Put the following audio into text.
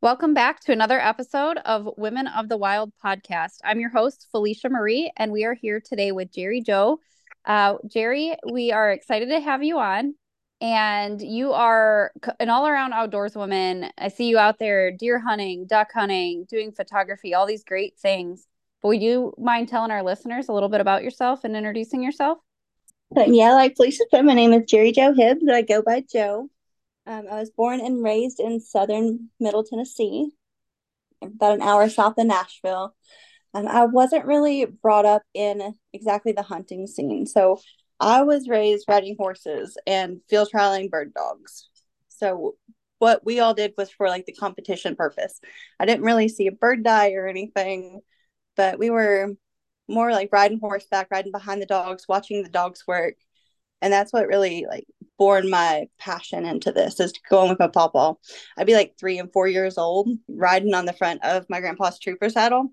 Welcome back to another episode of Women of the Wild podcast. I'm your host, Felicia Marie, and we are here today with Gerri Jo. Uh, Gerri, we are excited to have you on. And you are an all around outdoors woman. I see you out there deer hunting, duck hunting, doing photography, all these great things. But would you mind telling our listeners a little bit about yourself and introducing yourself? Yeah, like Felicia said, my name is Gerri Jo Hibbs. I go by Jo. Um, I was born and raised in southern Middle Tennessee, about an hour south of Nashville. And I wasn't really brought up in exactly the hunting scene. So I was raised riding horses and field trialing bird dogs. So what we all did was for like the competition purpose. I didn't really see a bird die or anything, but we were more like riding horseback, riding behind the dogs, watching the dogs work. And that's what really like born my passion into this is going with my pawpaw. I'd be like three and four years old, riding on the front of my grandpa's trooper saddle,